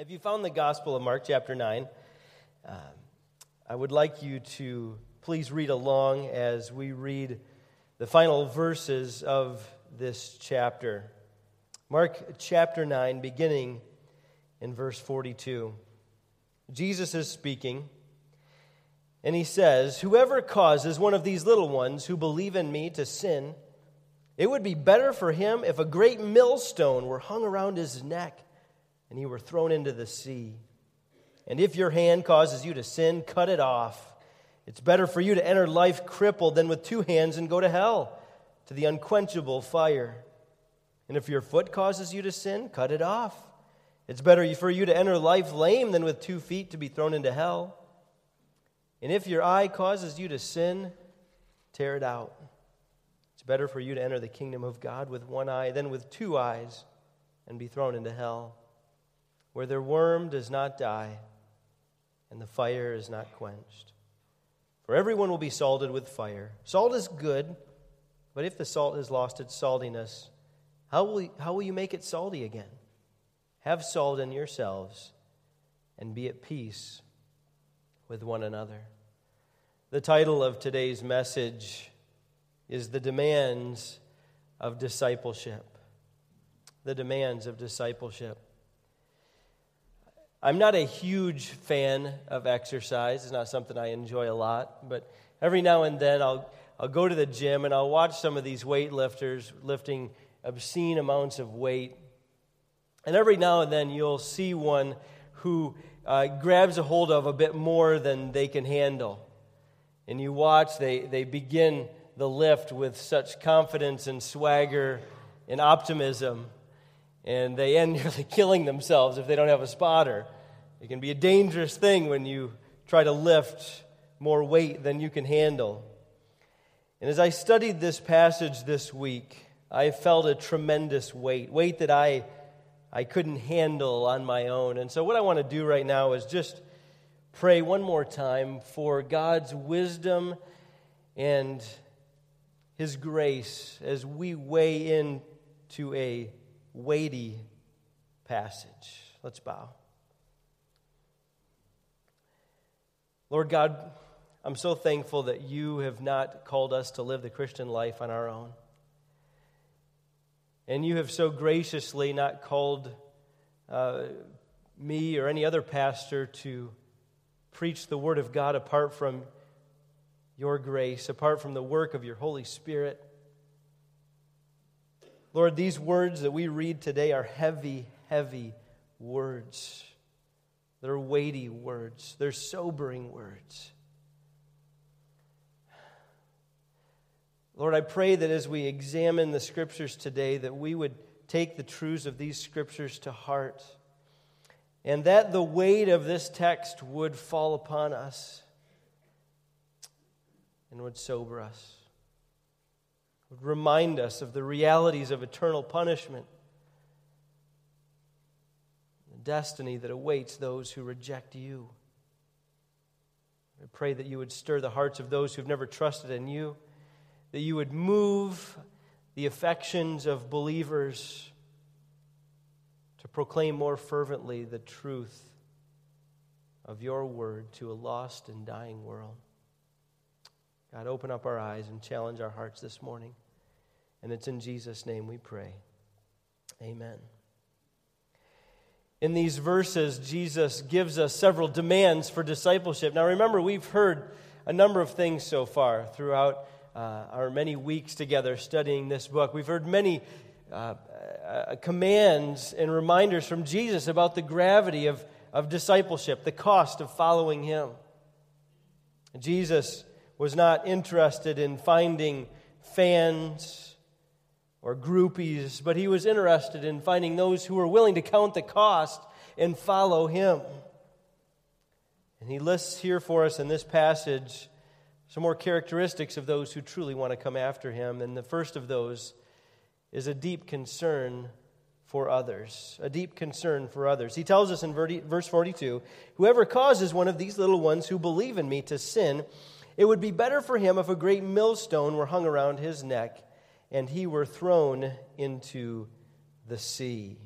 If you found the Gospel of Mark, chapter 9, um, I would like you to please read along as we read the final verses of this chapter. Mark chapter 9, beginning in verse 42. Jesus is speaking, and he says, Whoever causes one of these little ones who believe in me to sin, it would be better for him if a great millstone were hung around his neck and you were thrown into the sea. And if your hand causes you to sin, cut it off. It's better for you to enter life crippled than with two hands and go to hell, to the unquenchable fire. And if your foot causes you to sin, cut it off. It's better for you to enter life lame than with two feet to be thrown into hell. And if your eye causes you to sin, tear it out. It's better for you to enter the kingdom of God with one eye than with two eyes and be thrown into hell where their worm does not die and the fire is not quenched. For everyone will be salted with fire. Salt is good, but if the salt has lost its saltiness, how will, how will you make it salty again? Have salt in yourselves and be at peace with one another. The title of today's message is The Demands of Discipleship. The Demands of Discipleship. I'm not a huge fan of exercise. It's not something I enjoy a lot, but every now and then I'll, I'll go to the gym and I'll watch some of these weightlifters lifting obscene amounts of weight. And every now and then you'll see one who uh, grabs a hold of a bit more than they can handle. And you watch, they, they begin the lift with such confidence and swagger and optimism and they end nearly killing themselves if they don't have a spotter. It can be a dangerous thing when you try to lift more weight than you can handle. And as I studied this passage this week, I felt a tremendous weight, weight that I, I couldn't handle on my own. And so, what I want to do right now is just pray one more time for God's wisdom and His grace as we weigh into a weighty passage. Let's bow. Lord God, I'm so thankful that you have not called us to live the Christian life on our own. And you have so graciously not called uh, me or any other pastor to preach the Word of God apart from your grace, apart from the work of your Holy Spirit. Lord, these words that we read today are heavy, heavy words. They're weighty words, they're sobering words. Lord, I pray that as we examine the scriptures today, that we would take the truths of these scriptures to heart, and that the weight of this text would fall upon us and would sober us would remind us of the realities of eternal punishment, the destiny that awaits those who reject you. I pray that you would stir the hearts of those who've never trusted in you, that you would move the affections of believers to proclaim more fervently the truth of your word to a lost and dying world. God, open up our eyes and challenge our hearts this morning. And it's in Jesus' name we pray. Amen. In these verses, Jesus gives us several demands for discipleship. Now, remember, we've heard a number of things so far throughout uh, our many weeks together studying this book. We've heard many uh, uh, commands and reminders from Jesus about the gravity of, of discipleship, the cost of following Him. Jesus was not interested in finding fans or groupies, but he was interested in finding those who were willing to count the cost and follow him. And he lists here for us in this passage some more characteristics of those who truly want to come after him. And the first of those is a deep concern for others. A deep concern for others. He tells us in verse 42 Whoever causes one of these little ones who believe in me to sin, it would be better for him if a great millstone were hung around his neck and he were thrown into the sea.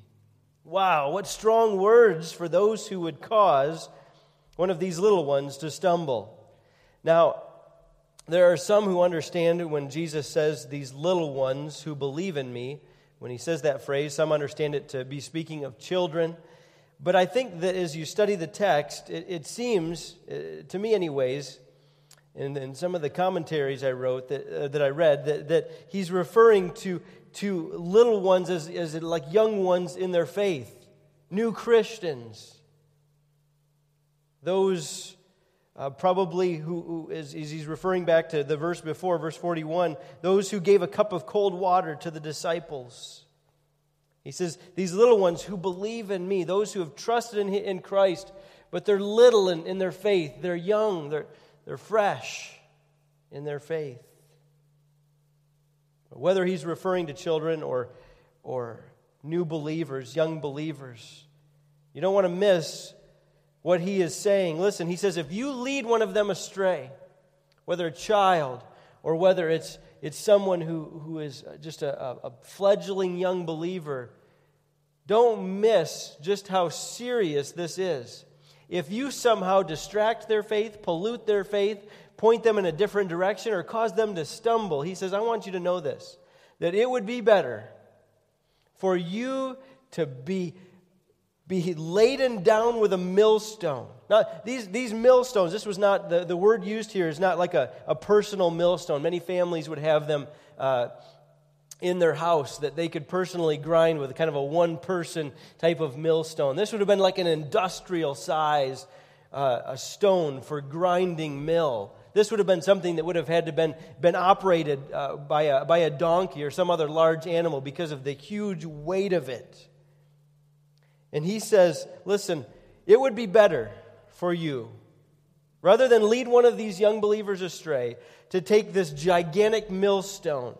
Wow, what strong words for those who would cause one of these little ones to stumble. Now, there are some who understand when Jesus says, These little ones who believe in me, when he says that phrase, some understand it to be speaking of children. But I think that as you study the text, it, it seems, uh, to me anyways, and some of the commentaries I wrote, that, uh, that I read, that, that he's referring to, to little ones as, as like young ones in their faith, new Christians. Those uh, probably who, who is, is he's referring back to the verse before, verse 41, those who gave a cup of cold water to the disciples. He says, These little ones who believe in me, those who have trusted in, in Christ, but they're little in, in their faith, they're young, they're, they're fresh in their faith. Whether he's referring to children or, or new believers, young believers, you don't want to miss what he is saying. Listen, he says, if you lead one of them astray, whether a child or whether it's it's someone who, who is just a, a fledgling young believer, don't miss just how serious this is. If you somehow distract their faith, pollute their faith, point them in a different direction, or cause them to stumble, he says, I want you to know this that it would be better for you to be be laden down with a millstone. Now, these, these millstones, this was not, the, the word used here is not like a, a personal millstone. Many families would have them uh, in their house that they could personally grind with, kind of a one person type of millstone. This would have been like an industrial size uh, a stone for grinding mill. This would have been something that would have had to been been operated uh, by, a, by a donkey or some other large animal because of the huge weight of it. And he says, Listen, it would be better for you, rather than lead one of these young believers astray, to take this gigantic millstone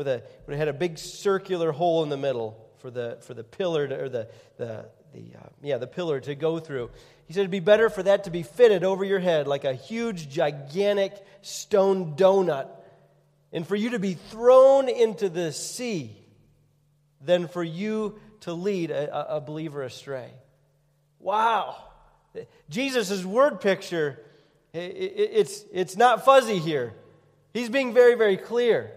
with a, it had a big circular hole in the middle for the, for the pillar to, or the, the, the uh, yeah, the pillar to go through. He said it'd be better for that to be fitted over your head like a huge, gigantic stone donut, and for you to be thrown into the sea than for you to lead a, a believer astray. Wow. Jesus' word picture, it's, it's not fuzzy here. He's being very, very clear.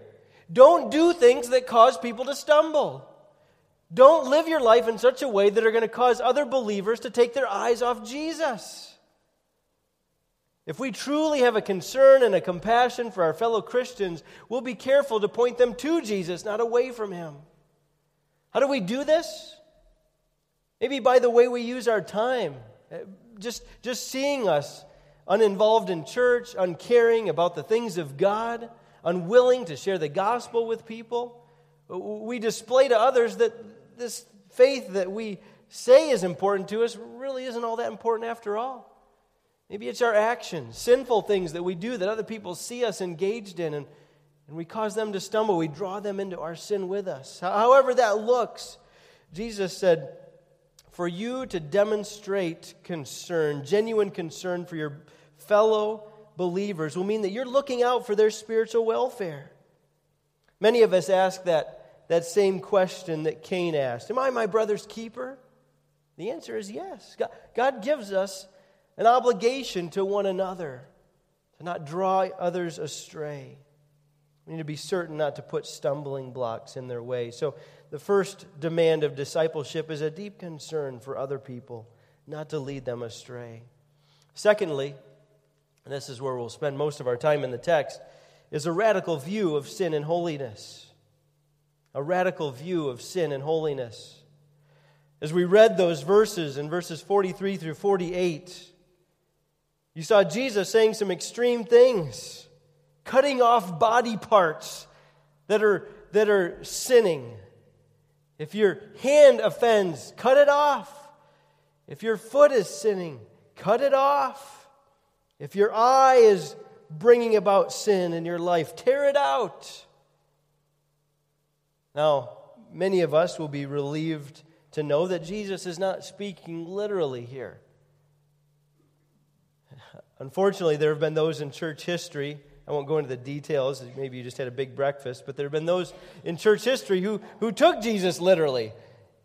Don't do things that cause people to stumble. Don't live your life in such a way that are going to cause other believers to take their eyes off Jesus. If we truly have a concern and a compassion for our fellow Christians, we'll be careful to point them to Jesus, not away from him. How do we do this? Maybe by the way we use our time. Uh, just, just seeing us uninvolved in church, uncaring about the things of God, unwilling to share the gospel with people. We display to others that this faith that we say is important to us really isn't all that important after all. Maybe it's our actions, sinful things that we do that other people see us engaged in, and and we cause them to stumble. We draw them into our sin with us. However, that looks, Jesus said, for you to demonstrate concern, genuine concern for your fellow believers, will mean that you're looking out for their spiritual welfare. Many of us ask that, that same question that Cain asked Am I my brother's keeper? The answer is yes. God, God gives us an obligation to one another to not draw others astray. We need to be certain not to put stumbling blocks in their way. So, the first demand of discipleship is a deep concern for other people, not to lead them astray. Secondly, and this is where we'll spend most of our time in the text, is a radical view of sin and holiness. A radical view of sin and holiness. As we read those verses in verses 43 through 48, you saw Jesus saying some extreme things cutting off body parts that are, that are sinning. If your hand offends, cut it off. If your foot is sinning, cut it off. If your eye is bringing about sin in your life, tear it out. Now, many of us will be relieved to know that Jesus is not speaking literally here. Unfortunately, there have been those in church history I won't go into the details. Maybe you just had a big breakfast, but there have been those in church history who, who took Jesus literally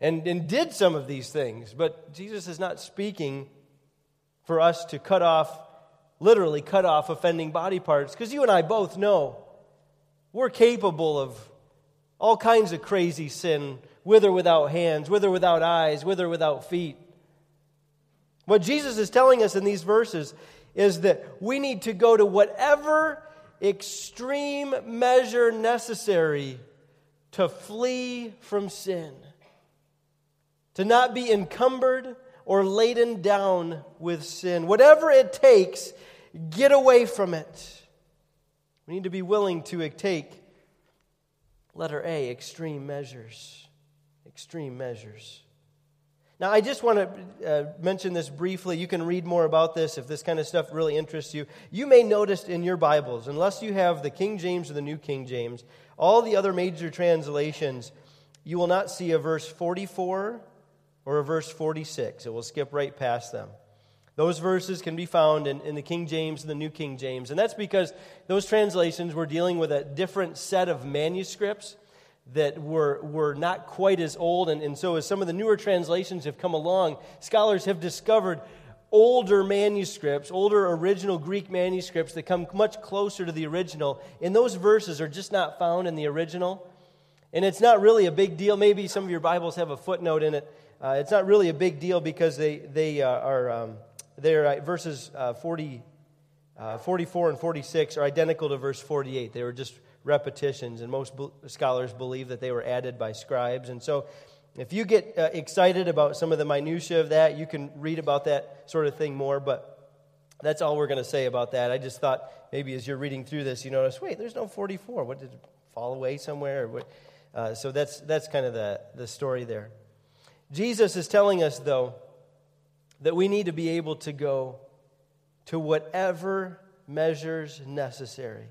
and, and did some of these things. But Jesus is not speaking for us to cut off, literally cut off offending body parts, because you and I both know we're capable of all kinds of crazy sin, with or without hands, with or without eyes, with or without feet. What Jesus is telling us in these verses is that we need to go to whatever extreme measure necessary to flee from sin, to not be encumbered or laden down with sin. Whatever it takes, get away from it. We need to be willing to take, letter A, extreme measures. Extreme measures. Now, I just want to uh, mention this briefly. You can read more about this if this kind of stuff really interests you. You may notice in your Bibles, unless you have the King James or the New King James, all the other major translations, you will not see a verse 44 or a verse 46. It will skip right past them. Those verses can be found in, in the King James and the New King James. And that's because those translations were dealing with a different set of manuscripts that were, were not quite as old. And, and so, as some of the newer translations have come along, scholars have discovered older manuscripts, older original Greek manuscripts that come much closer to the original. And those verses are just not found in the original. And it's not really a big deal. Maybe some of your Bibles have a footnote in it. Uh, it's not really a big deal because they, they uh, are um, they're, uh, verses uh, 40, uh, 44 and 46 are identical to verse 48. They were just repetitions, and most scholars believe that they were added by scribes. And so, if you get uh, excited about some of the minutiae of that, you can read about that sort of thing more. But that's all we're going to say about that. I just thought maybe as you're reading through this, you notice, wait, there's no 44. What did it fall away somewhere? Uh, so that's that's kind of the the story there. Jesus is telling us though that we need to be able to go to whatever measures necessary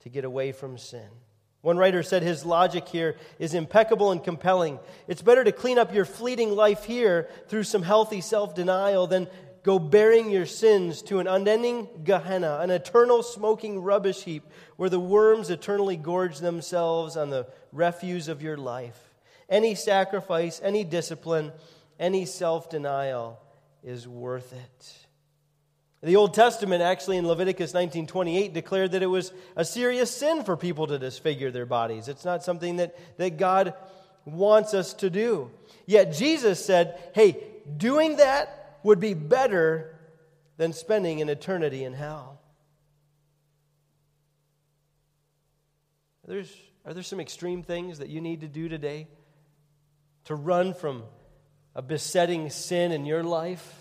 to get away from sin. One writer said his logic here is impeccable and compelling. It's better to clean up your fleeting life here through some healthy self denial than go bearing your sins to an unending Gehenna, an eternal smoking rubbish heap where the worms eternally gorge themselves on the refuse of your life. Any sacrifice, any discipline, any self denial is worth it. The Old Testament, actually in Leviticus 19:28, declared that it was a serious sin for people to disfigure their bodies. It's not something that, that God wants us to do. Yet Jesus said, hey, doing that would be better than spending an eternity in hell. Are there some extreme things that you need to do today to run from a besetting sin in your life?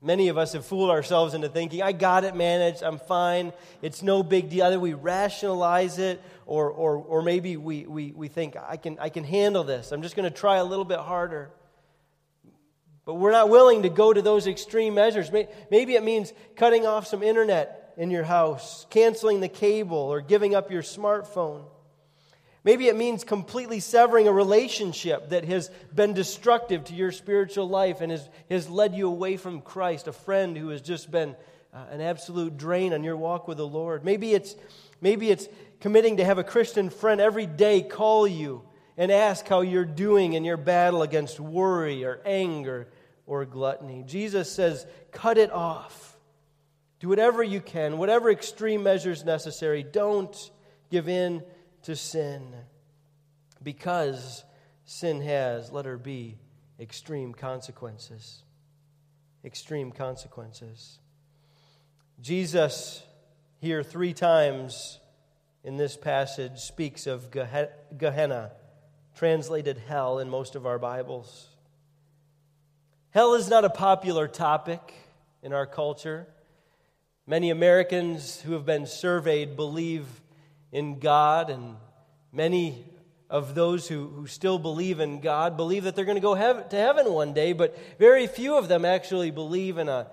Many of us have fooled ourselves into thinking, I got it managed, I'm fine, it's no big deal. Either we rationalize it or, or, or maybe we, we, we think, I can, I can handle this, I'm just going to try a little bit harder. But we're not willing to go to those extreme measures. Maybe it means cutting off some internet in your house, canceling the cable, or giving up your smartphone. Maybe it means completely severing a relationship that has been destructive to your spiritual life and has, has led you away from Christ, a friend who has just been uh, an absolute drain on your walk with the Lord. Maybe it's, maybe it's committing to have a Christian friend every day call you and ask how you're doing in your battle against worry or anger or gluttony. Jesus says, cut it off. Do whatever you can, whatever extreme measures necessary. Don't give in to sin because sin has, let her be, extreme consequences. Extreme consequences. Jesus, here three times in this passage, speaks of Gehenna, translated hell in most of our Bibles. Hell is not a popular topic in our culture. Many Americans who have been surveyed believe in God, and many of those who, who still believe in God believe that they're going to go hev- to heaven one day, but very few of them actually believe in a,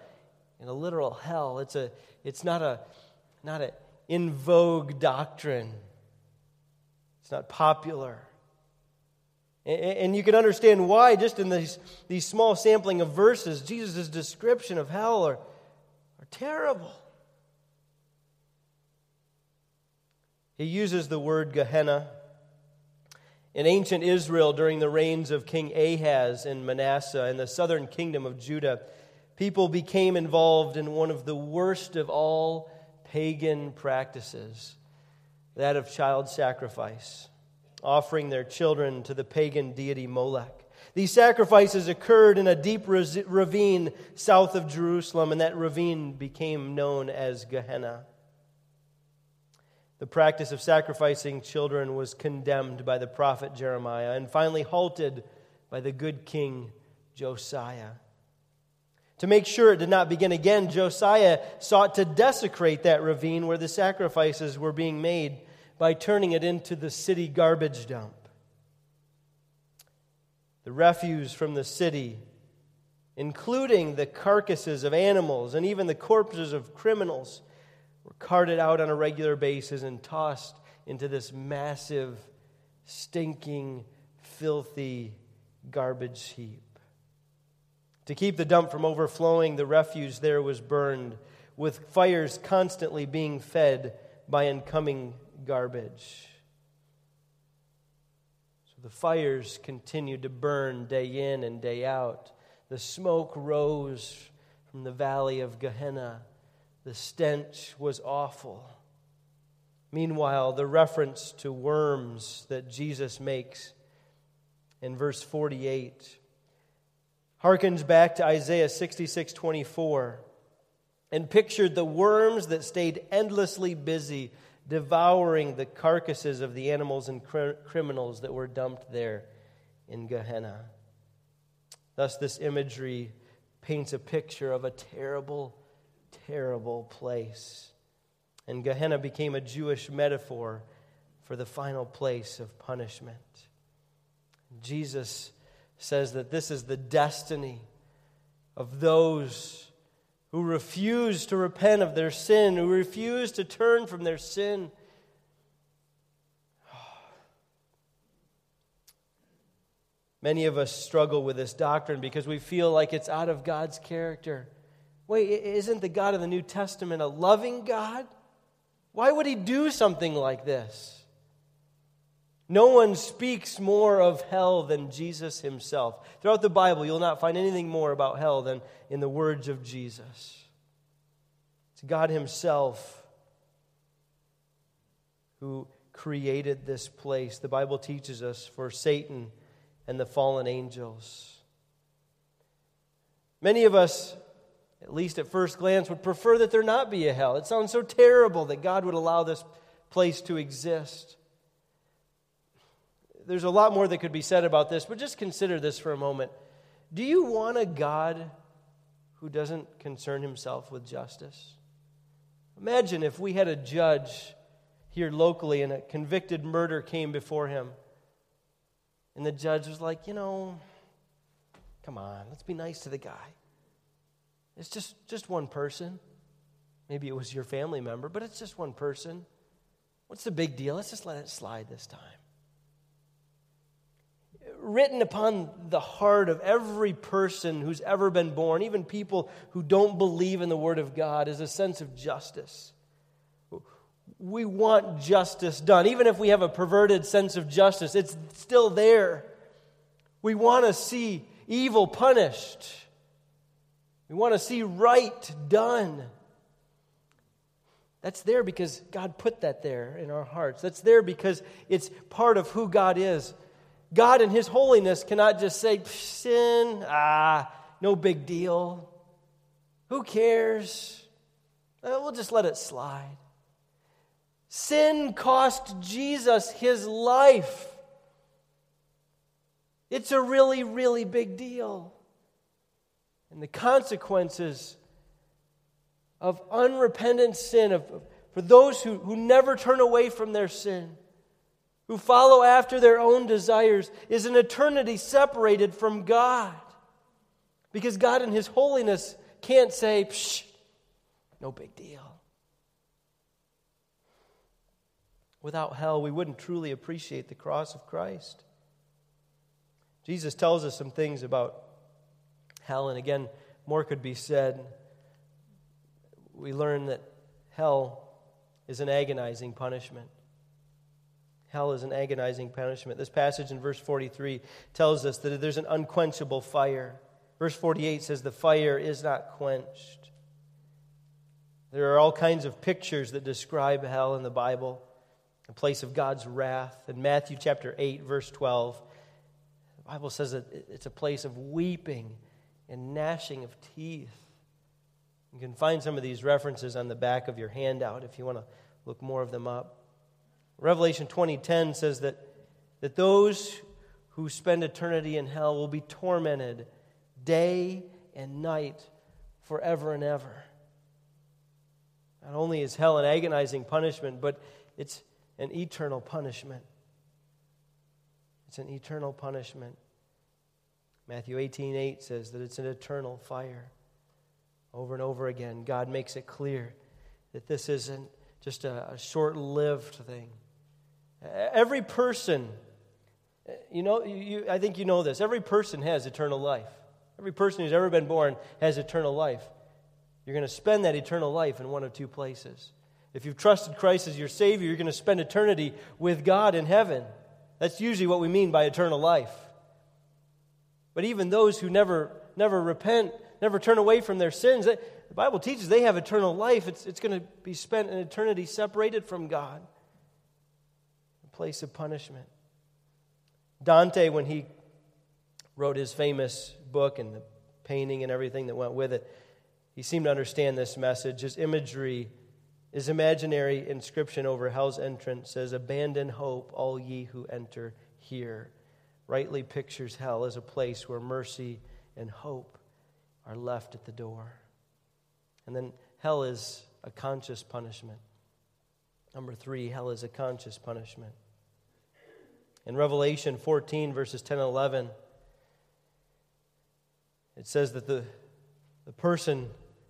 in a literal hell. It's, a, it's not a not an in vogue doctrine, it's not popular. And, and you can understand why, just in these, these small sampling of verses, Jesus' description of hell are, are terrible. He uses the word Gehenna. In ancient Israel, during the reigns of King Ahaz and Manasseh and the southern kingdom of Judah, people became involved in one of the worst of all pagan practices that of child sacrifice, offering their children to the pagan deity Molech. These sacrifices occurred in a deep ravine south of Jerusalem, and that ravine became known as Gehenna. The practice of sacrificing children was condemned by the prophet Jeremiah and finally halted by the good king Josiah. To make sure it did not begin again, Josiah sought to desecrate that ravine where the sacrifices were being made by turning it into the city garbage dump. The refuse from the city, including the carcasses of animals and even the corpses of criminals, were carted out on a regular basis and tossed into this massive, stinking, filthy garbage heap. To keep the dump from overflowing, the refuse there was burned, with fires constantly being fed by incoming garbage. So the fires continued to burn day in and day out. The smoke rose from the valley of Gehenna the stench was awful. Meanwhile, the reference to worms that Jesus makes in verse 48 harkens back to Isaiah 66 24 and pictured the worms that stayed endlessly busy devouring the carcasses of the animals and cr- criminals that were dumped there in Gehenna. Thus, this imagery paints a picture of a terrible terrible place. And Gehenna became a Jewish metaphor for the final place of punishment. Jesus says that this is the destiny of those who refuse to repent of their sin, who refuse to turn from their sin. Many of us struggle with this doctrine because we feel like it's out of God's character. Wait, isn't the God of the New Testament a loving God? Why would he do something like this? No one speaks more of hell than Jesus himself. Throughout the Bible, you'll not find anything more about hell than in the words of Jesus. It's God himself who created this place. The Bible teaches us for Satan and the fallen angels. Many of us at least at first glance, would prefer that there not be a hell. It sounds so terrible that God would allow this place to exist. There's a lot more that could be said about this, but just consider this for a moment. Do you want a God who doesn't concern himself with justice? Imagine if we had a judge here locally and a convicted murder came before him. And the judge was like, you know, come on, let's be nice to the guy. It's just, just one person. Maybe it was your family member, but it's just one person. What's the big deal? Let's just let it slide this time. Written upon the heart of every person who's ever been born, even people who don't believe in the Word of God, is a sense of justice. We want justice done. Even if we have a perverted sense of justice, it's still there. We want to see evil punished. We want to see right done. That's there because God put that there in our hearts. That's there because it's part of who God is. God in His holiness cannot just say, sin, ah, no big deal. Who cares? Uh, we'll just let it slide. Sin cost Jesus his life. It's a really, really big deal and the consequences of unrepentant sin, of, for those who, who never turn away from their sin, who follow after their own desires, is an eternity separated from God. Because God, in His holiness, can't say, Psh, no big deal. Without hell, we wouldn't truly appreciate the cross of Christ. Jesus tells us some things about hell. And again, more could be said. We learn that hell is an agonizing punishment. hell is an agonizing punishment. This passage in verse 43 tells us that there's an unquenchable fire. Verse 48 says, The fire is not quenched. There are all kinds of pictures that describe hell in the Bible, a place of God's wrath. In Matthew chapter 8, verse 12, the Bible says that it's a place of weeping and gnashing of teeth. You can find some of these references on the back of your handout if you want to look more of them up. Revelation 20:10 says that, that those who spend eternity in hell will be tormented day and night forever and ever. Not only is hell an agonizing punishment, but it's an eternal punishment. It's an eternal punishment. Matthew 18 8 says that it's an eternal fire. Over and over again, God makes it clear that this isn't just a, a short lived thing. Every person, you know, you, I think you know this, every person has eternal life. Every person who's ever been born has eternal life. You're going to spend that eternal life in one of two places. If you've trusted Christ as your Savior, you're going to spend eternity with God in heaven. That's usually what we mean by eternal life. But even those who never, never repent, never turn away from their sins, the Bible teaches they have eternal life. It's, it's going to be spent in eternity separated from God, a place of punishment. Dante, when he wrote his famous book and the painting and everything that went with it, he seemed to understand this message. His imagery, his imaginary inscription over hell's entrance says, Abandon hope, all ye who enter here. Rightly pictures hell as a place where mercy and hope are left at the door. And then hell is a conscious punishment. Number three, hell is a conscious punishment. In Revelation 14, verses 10 and 11, it says that the, the person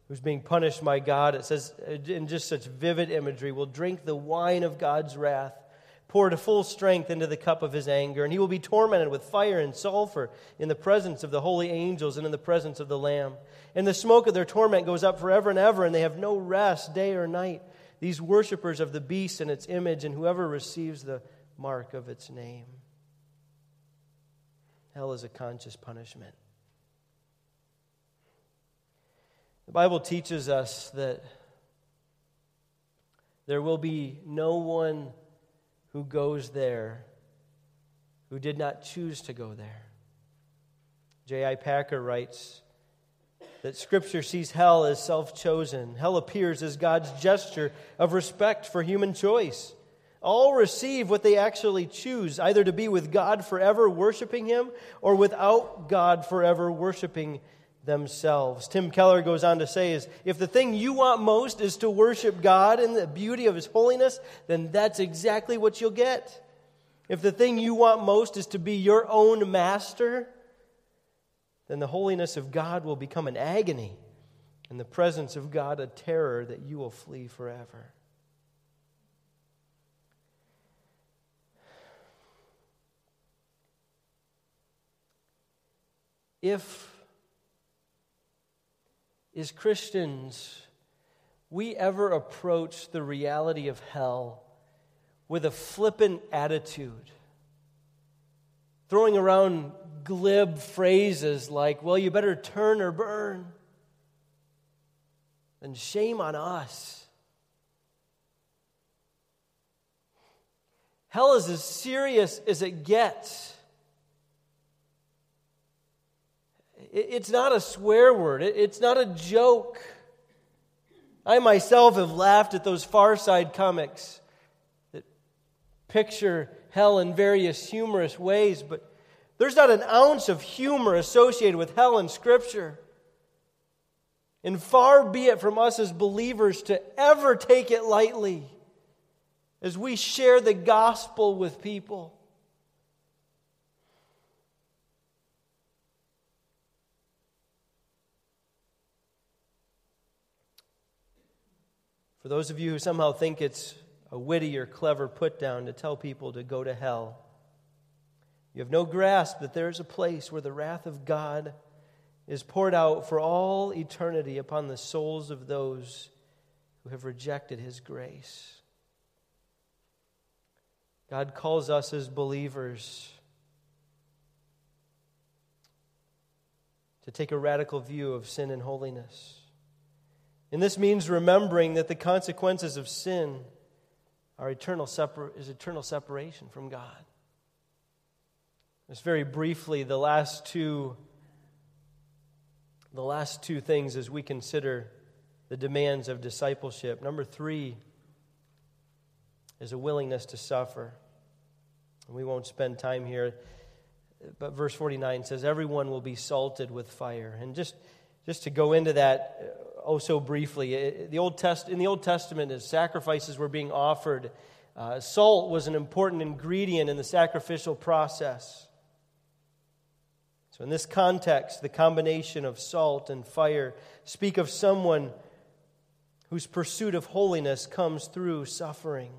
who's being punished by God, it says in just such vivid imagery, will drink the wine of God's wrath, poured to full strength into the cup of his anger, and he will be tormented with fire and sulfur in the presence of the holy angels and in the presence of the Lamb. And the smoke of their torment goes up forever and ever, and they have no rest day or night. These worshippers of the beast and its image, and whoever receives the mark of its name. Hell is a conscious punishment. The Bible teaches us that there will be no one who goes there who did not choose to go there. J.I. Packer writes that Scripture sees hell as self chosen. Hell appears as God's gesture of respect for human choice. All receive what they actually choose, either to be with God forever, worshiping Him, or without God forever, worshiping themselves. Tim Keller goes on to say is if the thing you want most is to worship God and the beauty of his holiness, then that's exactly what you'll get. If the thing you want most is to be your own master, then the holiness of God will become an agony and the presence of God a terror that you will flee forever. If is Christians, we ever approach the reality of hell with a flippant attitude, throwing around glib phrases like, well, you better turn or burn, then shame on us. Hell is as serious as it gets. It's not a swear word, it's not a joke. I myself have laughed at those Far Side comics that picture hell in various humorous ways, but there's not an ounce of humor associated with hell in Scripture. And far be it from us as believers to ever take it lightly as we share the gospel with people. For those of you who somehow think it's a witty or clever put down to tell people to go to hell, you have no grasp that there is a place where the wrath of God is poured out for all eternity upon the souls of those who have rejected his grace. God calls us as believers to take a radical view of sin and holiness. And this means remembering that the consequences of sin are eternal separ- is eternal separation from God. Just very briefly, the last two the last two things as we consider the demands of discipleship. Number three is a willingness to suffer. We won't spend time here, but verse 49 says, Everyone will be salted with fire. And just, just to go into that oh so briefly, the Old Test, in the Old Testament, as sacrifices were being offered, uh, salt was an important ingredient in the sacrificial process. So, in this context, the combination of salt and fire speak of someone whose pursuit of holiness comes through suffering.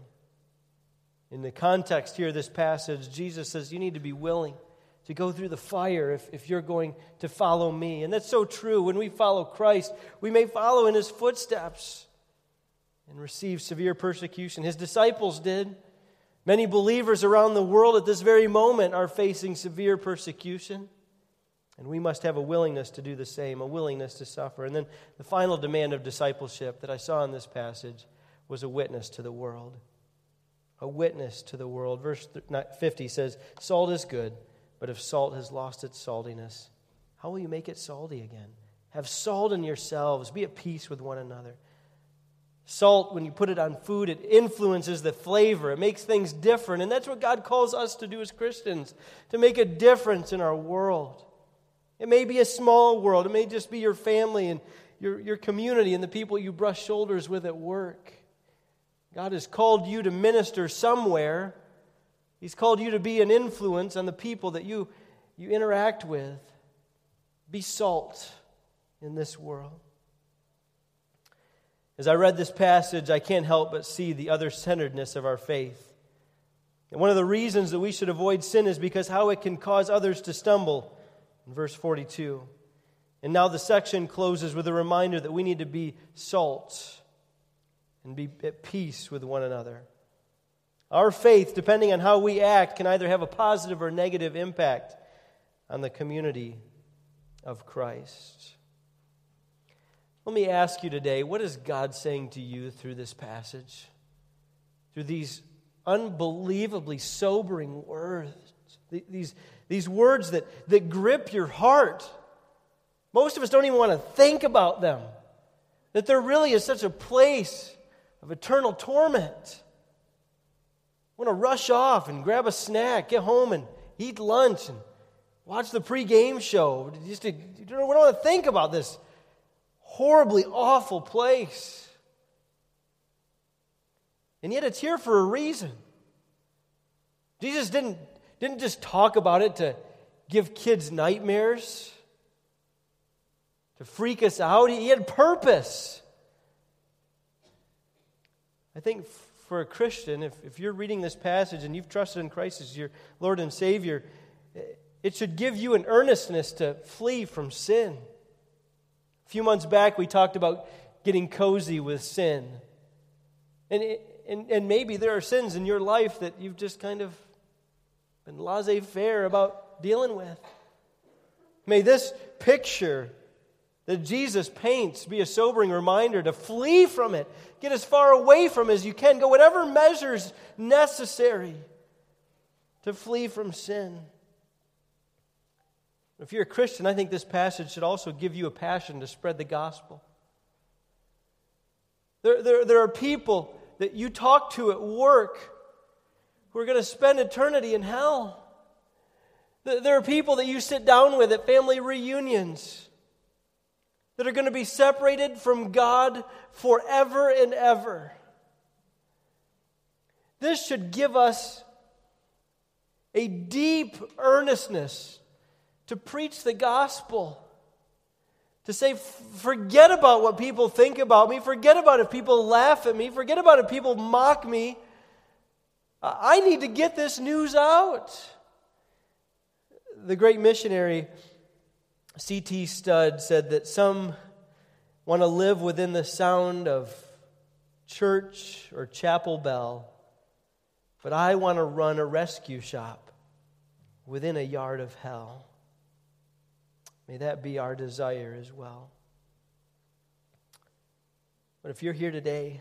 In the context here this passage, Jesus says you need to be willing to go through the fire if, if you're going to follow me. And that's so true. When we follow Christ, we may follow in his footsteps and receive severe persecution. His disciples did. Many believers around the world at this very moment are facing severe persecution. And we must have a willingness to do the same, a willingness to suffer. And then the final demand of discipleship that I saw in this passage was a witness to the world. A witness to the world. Verse 50 says, Salt is good, but if salt has lost its saltiness, how will you make it salty again? Have salt in yourselves, be at peace with one another. Salt, when you put it on food, it influences the flavor. It makes things different. And that's what God calls us to do as Christians to make a difference in our world. It may be a small world, it may just be your family and your, your community and the people you brush shoulders with at work. God has called you to minister somewhere. He's called you to be an influence on the people that you, you interact with. Be salt in this world. As I read this passage, I can't help but see the other centeredness of our faith. And one of the reasons that we should avoid sin is because how it can cause others to stumble in verse 42. And now the section closes with a reminder that we need to be salt and be at peace with one another. Our faith, depending on how we act, can either have a positive or negative impact on the community of Christ. Let me ask you today what is God saying to you through this passage? Through these unbelievably sobering words, these these words that, that grip your heart. Most of us don't even want to think about them. That there really is such a place of eternal torment. Want to rush off and grab a snack, get home and eat lunch and watch the pregame show. Just to, we don't want to think about this horribly awful place. And yet it's here for a reason. Jesus didn't didn't just talk about it to give kids nightmares, to freak us out. He had purpose. I think for a Christian, if, if you're reading this passage and you've trusted in Christ as your Lord and Savior, it should give you an earnestness to flee from sin. A few months back, we talked about getting cozy with sin. And, and, and maybe there are sins in your life that you've just kind of been laissez faire about dealing with. May this picture that Jesus paints be a sobering reminder to flee from it. Get as far away from it as you can. Go whatever measures necessary to flee from sin. If you're a Christian, I think this passage should also give you a passion to spread the gospel. There, there, there are people that you talk to at work who are going to spend eternity in hell. There are people that you sit down with at family reunions that are going to be separated from God forever and ever. This should give us a deep earnestness to preach the gospel. To say, forget about what people think about me, forget about if people laugh at me, forget about if people mock me. I need to get this news out. The great missionary C.T. Studd said that some want to live within the sound of church or chapel bell, but I want to run a rescue shop within a yard of hell. May that be our desire as well. But if you're here today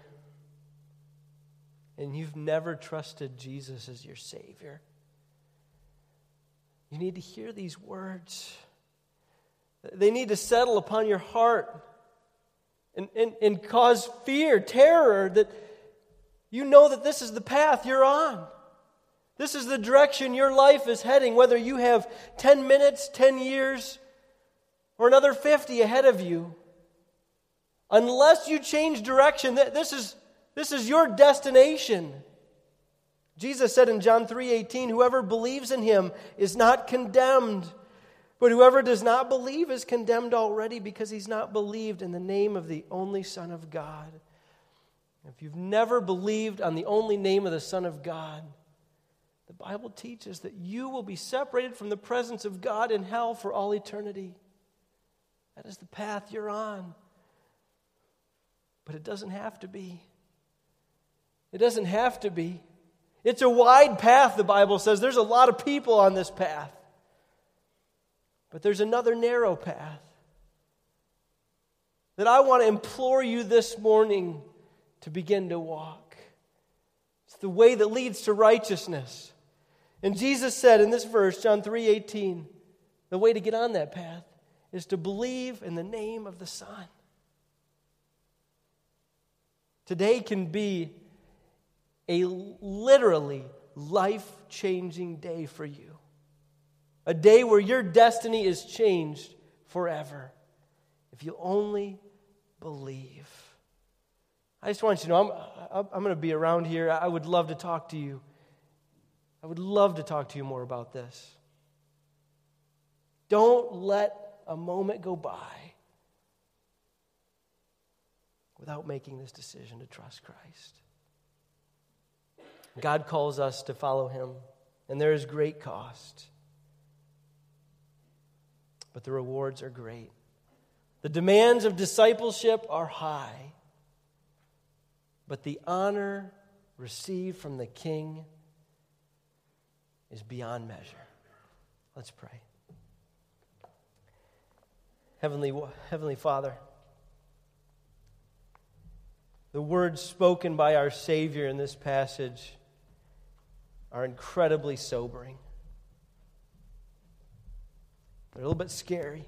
and you've never trusted Jesus as your Savior, you need to hear these words. They need to settle upon your heart and, and, and cause fear, terror that you know that this is the path you're on. This is the direction your life is heading, whether you have 10 minutes, 10 years, or another 50 ahead of you. Unless you change direction, this is, this is your destination. Jesus said in John 3:18, "Whoever believes in him is not condemned, but whoever does not believe is condemned already because he's not believed in the name of the only Son of God." If you've never believed on the only name of the Son of God, the Bible teaches that you will be separated from the presence of God in hell for all eternity. That is the path you're on. But it doesn't have to be. It doesn't have to be. It's a wide path, the Bible says. There's a lot of people on this path. But there's another narrow path that I want to implore you this morning to begin to walk. It's the way that leads to righteousness. And Jesus said in this verse, John 3 18, the way to get on that path is to believe in the name of the Son. Today can be a literally life changing day for you. A day where your destiny is changed forever if you only believe. I just want you to know I'm, I'm going to be around here. I would love to talk to you. I would love to talk to you more about this. Don't let a moment go by without making this decision to trust Christ. God calls us to follow him, and there is great cost. But the rewards are great. The demands of discipleship are high, but the honor received from the King is beyond measure. Let's pray. Heavenly, Heavenly Father, the words spoken by our Savior in this passage are incredibly sobering. They're a little bit scary.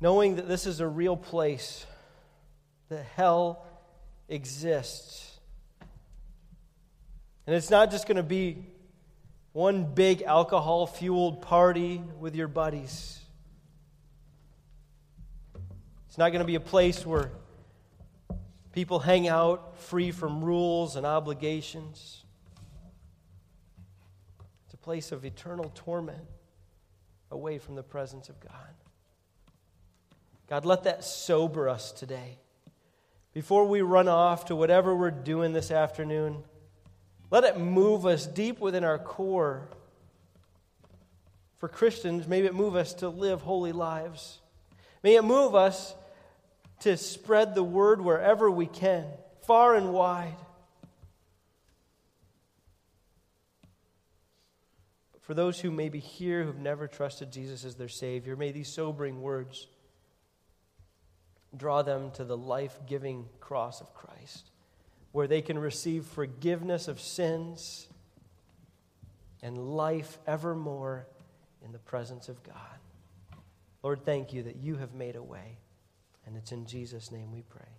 Knowing that this is a real place, that hell exists. And it's not just going to be one big alcohol fueled party with your buddies. It's not going to be a place where People hang out free from rules and obligations. Place of eternal torment away from the presence of God. God, let that sober us today. Before we run off to whatever we're doing this afternoon, let it move us deep within our core. For Christians, maybe it move us to live holy lives. May it move us to spread the word wherever we can, far and wide. For those who may be here who've never trusted Jesus as their Savior, may these sobering words draw them to the life giving cross of Christ, where they can receive forgiveness of sins and life evermore in the presence of God. Lord, thank you that you have made a way. And it's in Jesus' name we pray.